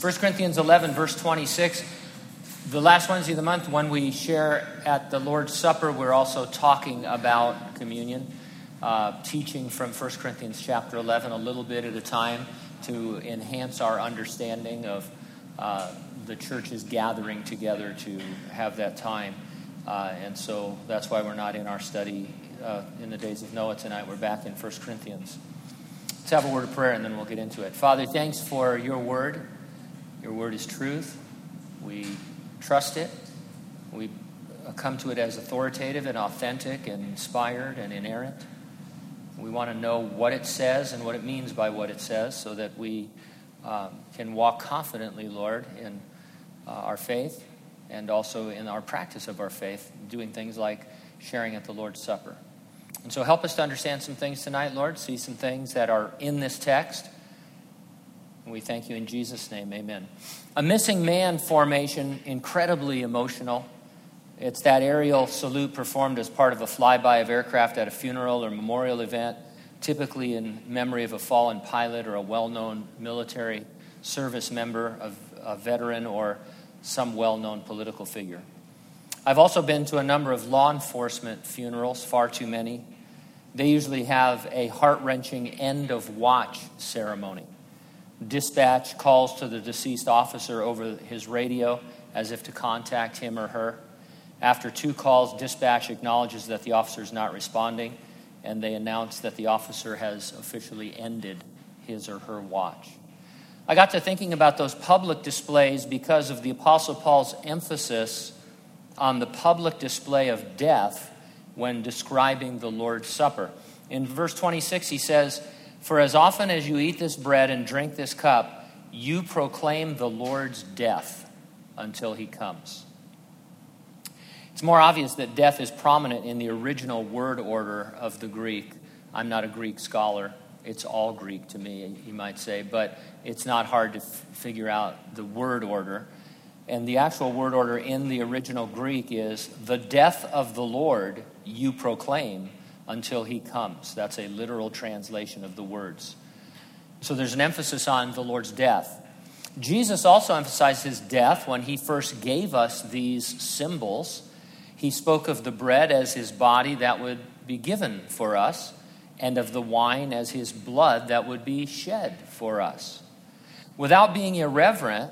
1 Corinthians 11, verse 26. The last Wednesday of the month, when we share at the Lord's Supper, we're also talking about communion, uh, teaching from 1 Corinthians chapter 11 a little bit at a time to enhance our understanding of uh, the churches gathering together to have that time. Uh, and so that's why we're not in our study uh, in the days of Noah tonight. We're back in 1 Corinthians. Let's have a word of prayer and then we'll get into it. Father, thanks for your word. Your word is truth. We trust it. We come to it as authoritative and authentic and inspired and inerrant. We want to know what it says and what it means by what it says so that we um, can walk confidently, Lord, in uh, our faith and also in our practice of our faith, doing things like sharing at the Lord's Supper. And so help us to understand some things tonight, Lord, see some things that are in this text and we thank you in Jesus' name. Amen. A missing man formation, incredibly emotional. It's that aerial salute performed as part of a flyby of aircraft at a funeral or memorial event, typically in memory of a fallen pilot or a well known military service member, of a veteran, or some well known political figure. I've also been to a number of law enforcement funerals, far too many. They usually have a heart wrenching end of watch ceremony. Dispatch calls to the deceased officer over his radio as if to contact him or her. After two calls, dispatch acknowledges that the officer is not responding, and they announce that the officer has officially ended his or her watch. I got to thinking about those public displays because of the Apostle Paul's emphasis on the public display of death when describing the Lord's Supper. In verse 26, he says, for as often as you eat this bread and drink this cup, you proclaim the Lord's death until he comes. It's more obvious that death is prominent in the original word order of the Greek. I'm not a Greek scholar. It's all Greek to me, you might say, but it's not hard to f- figure out the word order. And the actual word order in the original Greek is the death of the Lord you proclaim until he comes. That's a literal translation of the words. So there's an emphasis on the Lord's death. Jesus also emphasized his death when he first gave us these symbols. He spoke of the bread as his body that would be given for us, and of the wine as his blood that would be shed for us. Without being irreverent,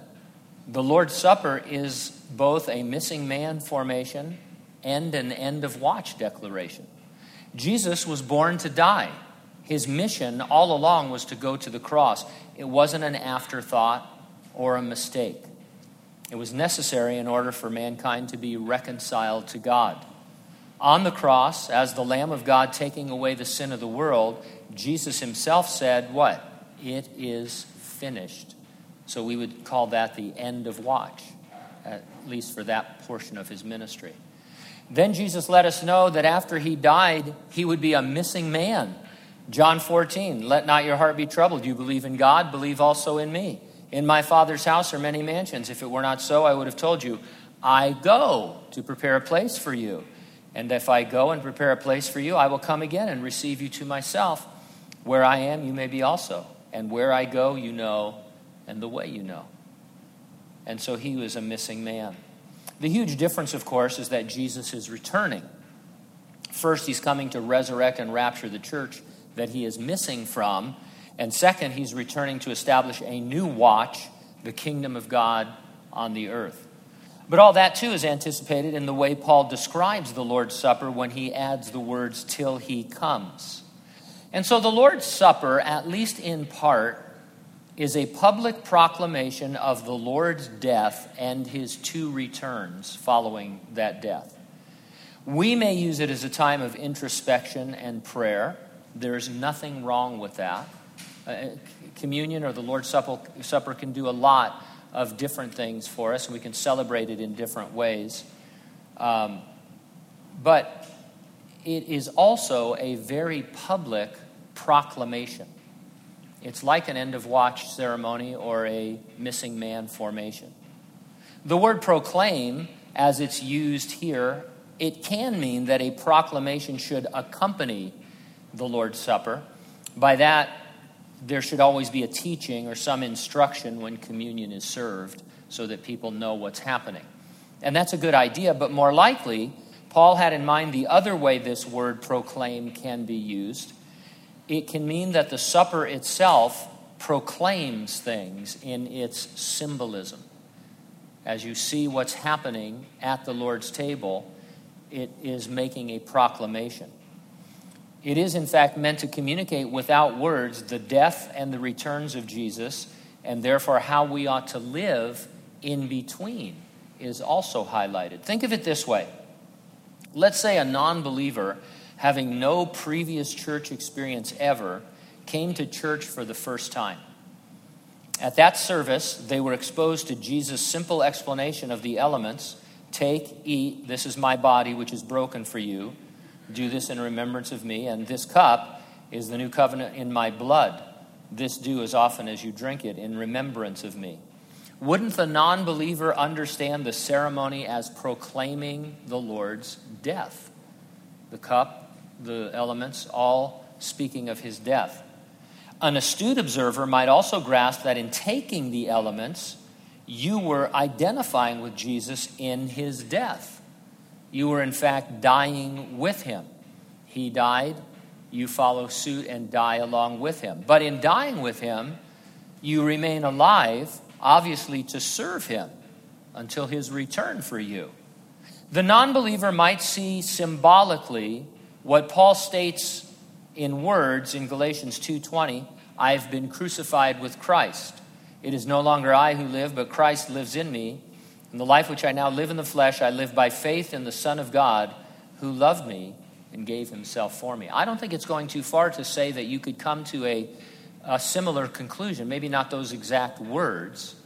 the Lord's Supper is both a missing man formation and an end of watch declaration. Jesus was born to die. His mission all along was to go to the cross. It wasn't an afterthought or a mistake. It was necessary in order for mankind to be reconciled to God. On the cross, as the Lamb of God taking away the sin of the world, Jesus himself said, What? It is finished. So we would call that the end of watch, at least for that portion of his ministry. Then Jesus let us know that after he died, he would be a missing man. John 14, let not your heart be troubled. You believe in God, believe also in me. In my Father's house are many mansions. If it were not so, I would have told you, I go to prepare a place for you. And if I go and prepare a place for you, I will come again and receive you to myself. Where I am, you may be also. And where I go, you know, and the way you know. And so he was a missing man. The huge difference, of course, is that Jesus is returning. First, he's coming to resurrect and rapture the church that he is missing from. And second, he's returning to establish a new watch, the kingdom of God on the earth. But all that, too, is anticipated in the way Paul describes the Lord's Supper when he adds the words, till he comes. And so the Lord's Supper, at least in part, is a public proclamation of the Lord's death and his two returns following that death. We may use it as a time of introspection and prayer. There's nothing wrong with that. Uh, communion or the Lord's Supper, Supper can do a lot of different things for us, and we can celebrate it in different ways. Um, but it is also a very public proclamation. It's like an end of watch ceremony or a missing man formation. The word proclaim, as it's used here, it can mean that a proclamation should accompany the Lord's Supper. By that, there should always be a teaching or some instruction when communion is served so that people know what's happening. And that's a good idea, but more likely, Paul had in mind the other way this word proclaim can be used. It can mean that the supper itself proclaims things in its symbolism. As you see what's happening at the Lord's table, it is making a proclamation. It is, in fact, meant to communicate without words the death and the returns of Jesus, and therefore how we ought to live in between is also highlighted. Think of it this way let's say a non believer, having no previous church experience ever, came to church for the first time. At that service, they were exposed to Jesus' simple explanation of the elements take, eat, this is my body which is broken for you. Do this in remembrance of me. And this cup is the new covenant in my blood. This do as often as you drink it in remembrance of me. Wouldn't the non believer understand the ceremony as proclaiming the Lord's death? The cup, the elements, all speaking of his death. An astute observer might also grasp that in taking the elements, you were identifying with Jesus in his death. You were, in fact, dying with him. He died, you follow suit and die along with him. But in dying with him, you remain alive, obviously, to serve him until his return for you. The non believer might see symbolically what Paul states in words in Galatians 2:20, I've been crucified with Christ. It is no longer I who live, but Christ lives in me. In the life which I now live in the flesh, I live by faith in the Son of God who loved me and gave himself for me. I don't think it's going too far to say that you could come to a, a similar conclusion, maybe not those exact words.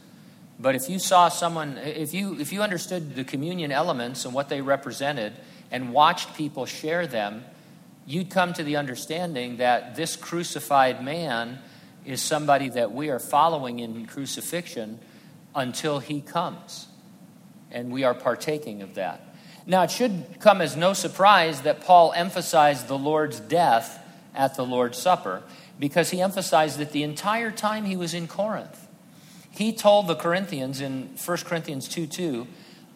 But if you saw someone, if you, if you understood the communion elements and what they represented and watched people share them, you'd come to the understanding that this crucified man is somebody that we are following in crucifixion until he comes and we are partaking of that. Now, it should come as no surprise that Paul emphasized the Lord's death at the Lord's Supper because he emphasized that the entire time he was in Corinth. He told the Corinthians in 1 Corinthians 2 2,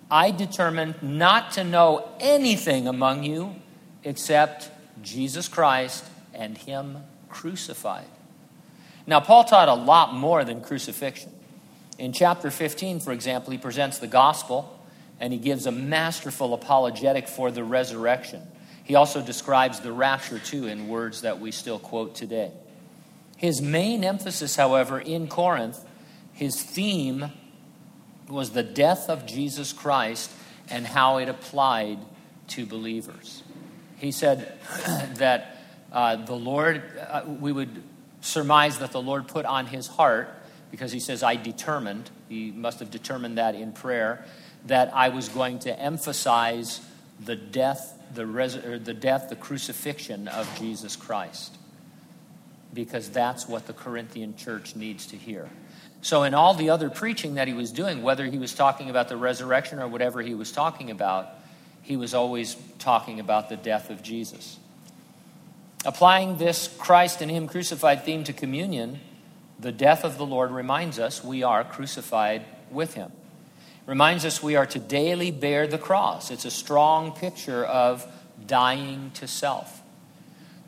I determined not to know anything among you except Jesus Christ and Him crucified. Now, Paul taught a lot more than crucifixion. In chapter 15, for example, he presents the gospel and he gives a masterful apologetic for the resurrection. He also describes the rapture, too, in words that we still quote today. His main emphasis, however, in Corinth, his theme was the death of Jesus Christ and how it applied to believers. He said that uh, the Lord, uh, we would surmise that the Lord put on his heart because he says, I determined, he must have determined that in prayer, that I was going to emphasize the death, the, res- the death, the crucifixion of Jesus Christ. Because that's what the Corinthian church needs to hear. So, in all the other preaching that he was doing, whether he was talking about the resurrection or whatever he was talking about, he was always talking about the death of Jesus. Applying this Christ and Him crucified theme to communion, the death of the Lord reminds us we are crucified with him. Reminds us we are to daily bear the cross. It's a strong picture of dying to self.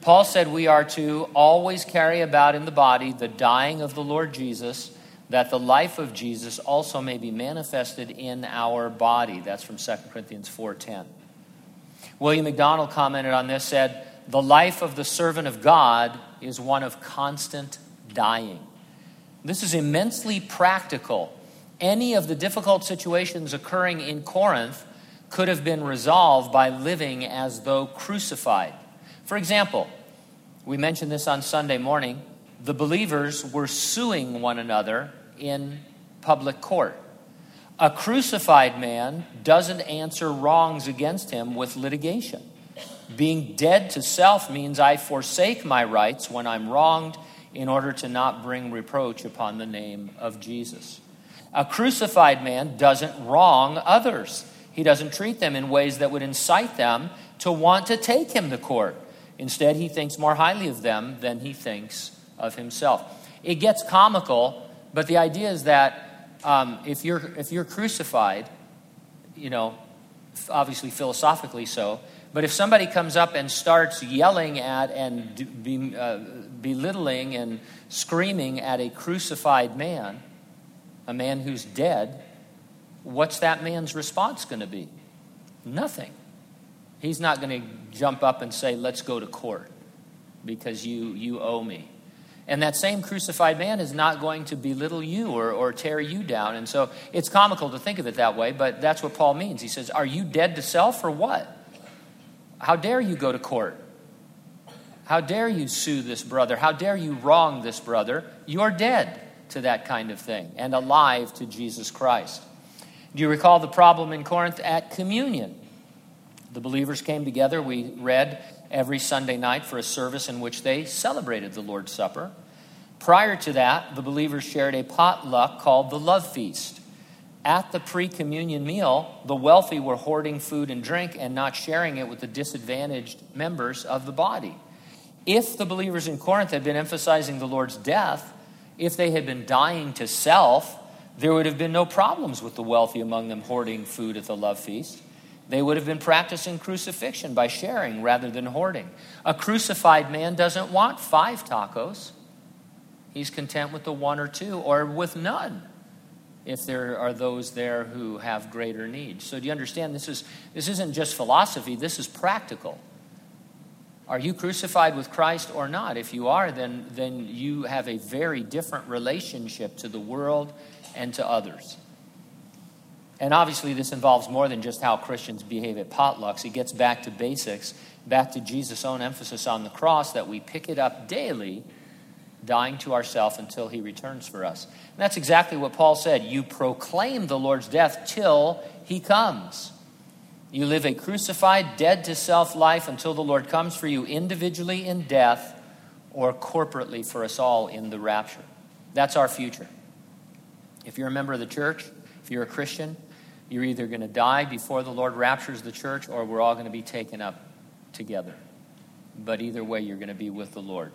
Paul said we are to always carry about in the body the dying of the Lord Jesus, that the life of Jesus also may be manifested in our body. That's from 2 Corinthians 4:10. William MacDonald commented on this said, "The life of the servant of God is one of constant dying." This is immensely practical. Any of the difficult situations occurring in Corinth could have been resolved by living as though crucified. For example, we mentioned this on Sunday morning. The believers were suing one another in public court. A crucified man doesn't answer wrongs against him with litigation. Being dead to self means I forsake my rights when I'm wronged in order to not bring reproach upon the name of Jesus. A crucified man doesn't wrong others. He doesn't treat them in ways that would incite them to want to take him to court. Instead, he thinks more highly of them than he thinks of himself. it gets comical, but the idea is that um, if, you're, if you're crucified, you know, obviously philosophically so, but if somebody comes up and starts yelling at and be, uh, belittling and screaming at a crucified man, a man who's dead, what's that man's response going to be? Nothing. He's not going to jump up and say, Let's go to court because you, you owe me. And that same crucified man is not going to belittle you or, or tear you down. And so it's comical to think of it that way, but that's what Paul means. He says, Are you dead to self or what? How dare you go to court? How dare you sue this brother? How dare you wrong this brother? You're dead to that kind of thing and alive to Jesus Christ. Do you recall the problem in Corinth at communion? The believers came together, we read every Sunday night for a service in which they celebrated the Lord's Supper. Prior to that, the believers shared a potluck called the Love Feast. At the pre communion meal, the wealthy were hoarding food and drink and not sharing it with the disadvantaged members of the body. If the believers in Corinth had been emphasizing the Lord's death, if they had been dying to self, there would have been no problems with the wealthy among them hoarding food at the love feast. They would have been practicing crucifixion by sharing rather than hoarding. A crucified man doesn't want five tacos. He's content with the one or two or with none if there are those there who have greater needs. So do you understand this is this isn't just philosophy, this is practical. Are you crucified with Christ or not? If you are, then then you have a very different relationship to the world and to others. And obviously, this involves more than just how Christians behave at potlucks. It gets back to basics, back to Jesus' own emphasis on the cross that we pick it up daily, dying to ourselves until he returns for us. And that's exactly what Paul said. You proclaim the Lord's death till he comes. You live a crucified, dead to self life until the Lord comes for you individually in death or corporately for us all in the rapture. That's our future. If you're a member of the church, if you're a Christian, you're either going to die before the Lord raptures the church or we're all going to be taken up together. But either way, you're going to be with the Lord.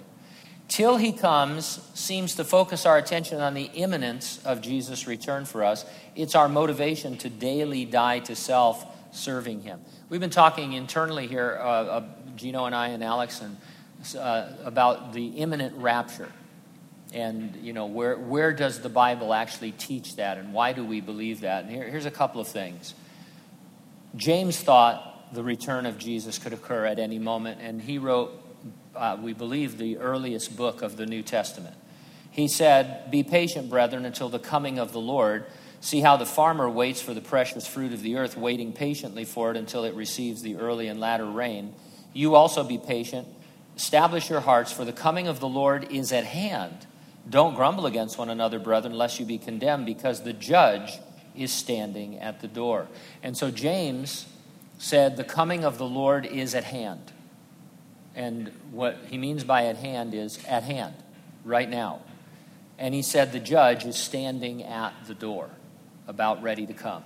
Till he comes seems to focus our attention on the imminence of Jesus' return for us. It's our motivation to daily die to self, serving him. We've been talking internally here, uh, uh, Gino and I and Alex, and, uh, about the imminent rapture and you know where, where does the bible actually teach that and why do we believe that? And here, here's a couple of things. James thought the return of jesus could occur at any moment and he wrote uh, we believe the earliest book of the new testament. He said be patient brethren until the coming of the lord. See how the farmer waits for the precious fruit of the earth waiting patiently for it until it receives the early and latter rain. You also be patient. Establish your hearts for the coming of the lord is at hand don't grumble against one another, brethren, lest you be condemned, because the judge is standing at the door. And so James said, The coming of the Lord is at hand. And what he means by at hand is at hand, right now. And he said, The judge is standing at the door, about ready to come.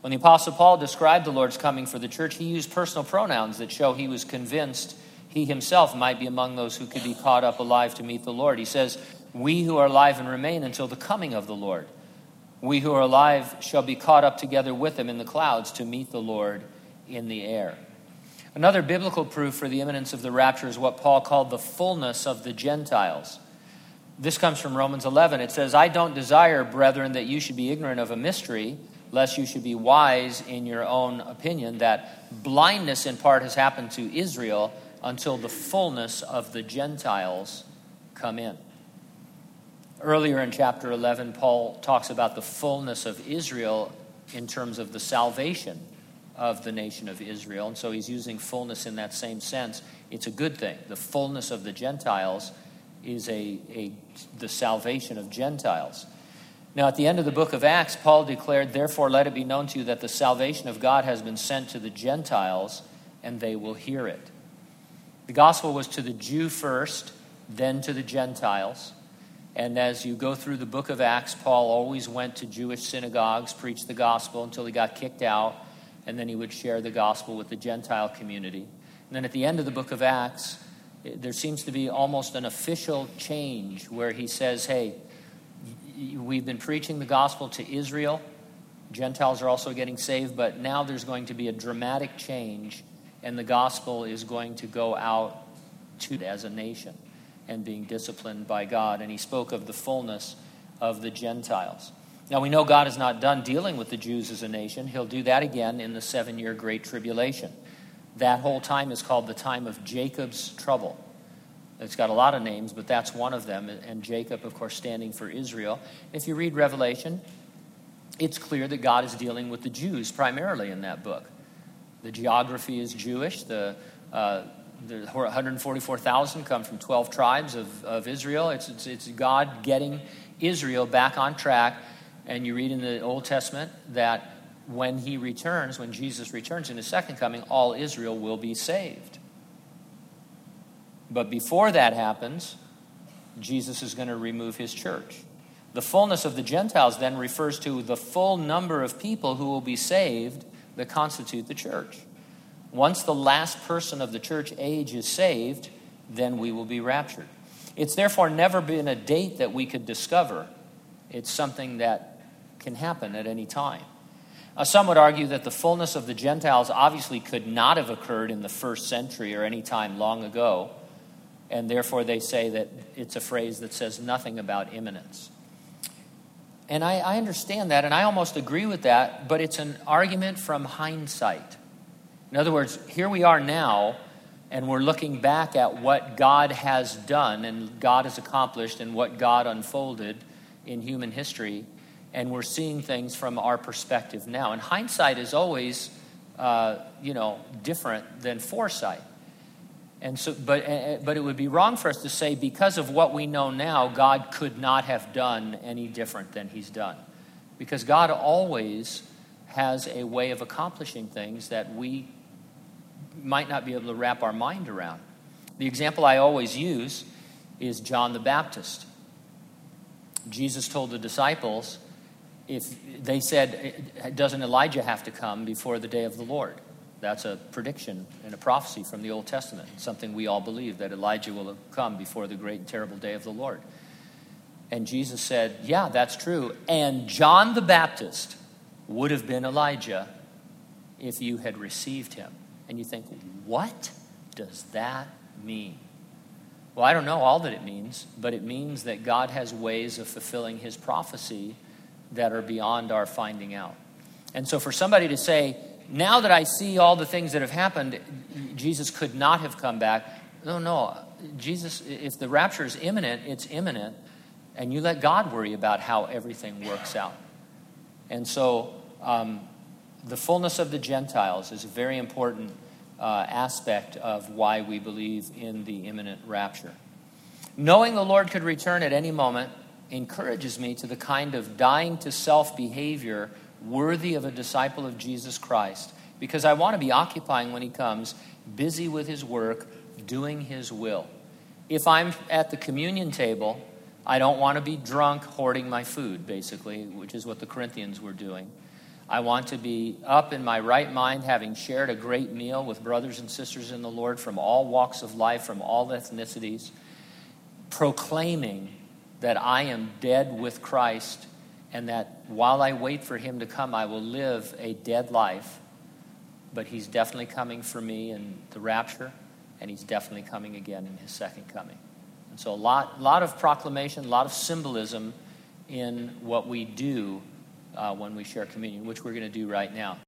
When the Apostle Paul described the Lord's coming for the church, he used personal pronouns that show he was convinced he himself might be among those who could be caught up alive to meet the Lord. He says, we who are alive and remain until the coming of the Lord. We who are alive shall be caught up together with him in the clouds to meet the Lord in the air. Another biblical proof for the imminence of the rapture is what Paul called the fullness of the Gentiles. This comes from Romans 11. It says, I don't desire, brethren, that you should be ignorant of a mystery, lest you should be wise in your own opinion, that blindness in part has happened to Israel until the fullness of the Gentiles come in. Earlier in chapter 11, Paul talks about the fullness of Israel in terms of the salvation of the nation of Israel. And so he's using fullness in that same sense. It's a good thing. The fullness of the Gentiles is a, a, the salvation of Gentiles. Now, at the end of the book of Acts, Paul declared, Therefore, let it be known to you that the salvation of God has been sent to the Gentiles, and they will hear it. The gospel was to the Jew first, then to the Gentiles. And as you go through the book of Acts, Paul always went to Jewish synagogues, preached the gospel until he got kicked out, and then he would share the gospel with the Gentile community. And then at the end of the book of Acts, eh, there seems to be almost an official change where he says, hey, we've been preaching the gospel to Israel. Gentiles are also getting saved, but now there's going to be a dramatic change, and the gospel is going to go out to as a nation and being disciplined by God. And he spoke of the fullness of the Gentiles. Now, we know God is not done dealing with the Jews as a nation. He'll do that again in the seven year Great Tribulation. That whole time is called the time of Jacob's trouble. It's got a lot of names, but that's one of them. And Jacob, of course, standing for Israel. If you read Revelation, it's clear that God is dealing with the Jews primarily in that book. The geography is Jewish. The, uh, the 144,000 come from 12 tribes of, of Israel. It's, it's, it's God getting Israel back on track. And you read in the Old Testament that when he returns, when Jesus returns in his second coming, all Israel will be saved. But before that happens, Jesus is going to remove his church. The fullness of the Gentiles then refers to the full number of people who will be saved that constitute the church. Once the last person of the church age is saved, then we will be raptured. It's therefore never been a date that we could discover. It's something that can happen at any time. Uh, some would argue that the fullness of the Gentiles obviously could not have occurred in the first century or any time long ago, and therefore they say that it's a phrase that says nothing about imminence. And I, I understand that, and I almost agree with that, but it's an argument from hindsight. In other words, here we are now, and we're looking back at what God has done and God has accomplished and what God unfolded in human history and we're seeing things from our perspective now. And hindsight is always, uh, you know, different than foresight. And so, but, uh, uh, but it would be wrong for us to say because of what we know now, God could not have done any different than He's done. Because God always has a way of accomplishing things that we might not be able to wrap our mind around. The example I always use is John the Baptist. Jesus told the disciples, if they said, doesn't Elijah have to come before the day of the Lord? That's a prediction and a prophecy from the Old Testament, something we all believe that Elijah will come before the great and terrible day of the Lord. And Jesus said, Yeah, that's true. And John the Baptist would have been Elijah if you had received him. And you think, What does that mean? Well, I don't know all that it means, but it means that God has ways of fulfilling his prophecy that are beyond our finding out. And so for somebody to say, now that I see all the things that have happened, Jesus could not have come back. No, no. Jesus, if the rapture is imminent, it's imminent. And you let God worry about how everything works out. And so um, the fullness of the Gentiles is a very important uh, aspect of why we believe in the imminent rapture. Knowing the Lord could return at any moment encourages me to the kind of dying to self behavior worthy of a disciple of Jesus Christ because I want to be occupying when he comes, busy with his work, doing his will. If I'm at the communion table, I don't want to be drunk hoarding my food, basically, which is what the Corinthians were doing. I want to be up in my right mind, having shared a great meal with brothers and sisters in the Lord from all walks of life, from all ethnicities, proclaiming that I am dead with Christ and that while I wait for him to come, I will live a dead life. But he's definitely coming for me in the rapture, and he's definitely coming again in his second coming. And so, a lot, lot of proclamation, a lot of symbolism in what we do uh, when we share communion, which we're going to do right now.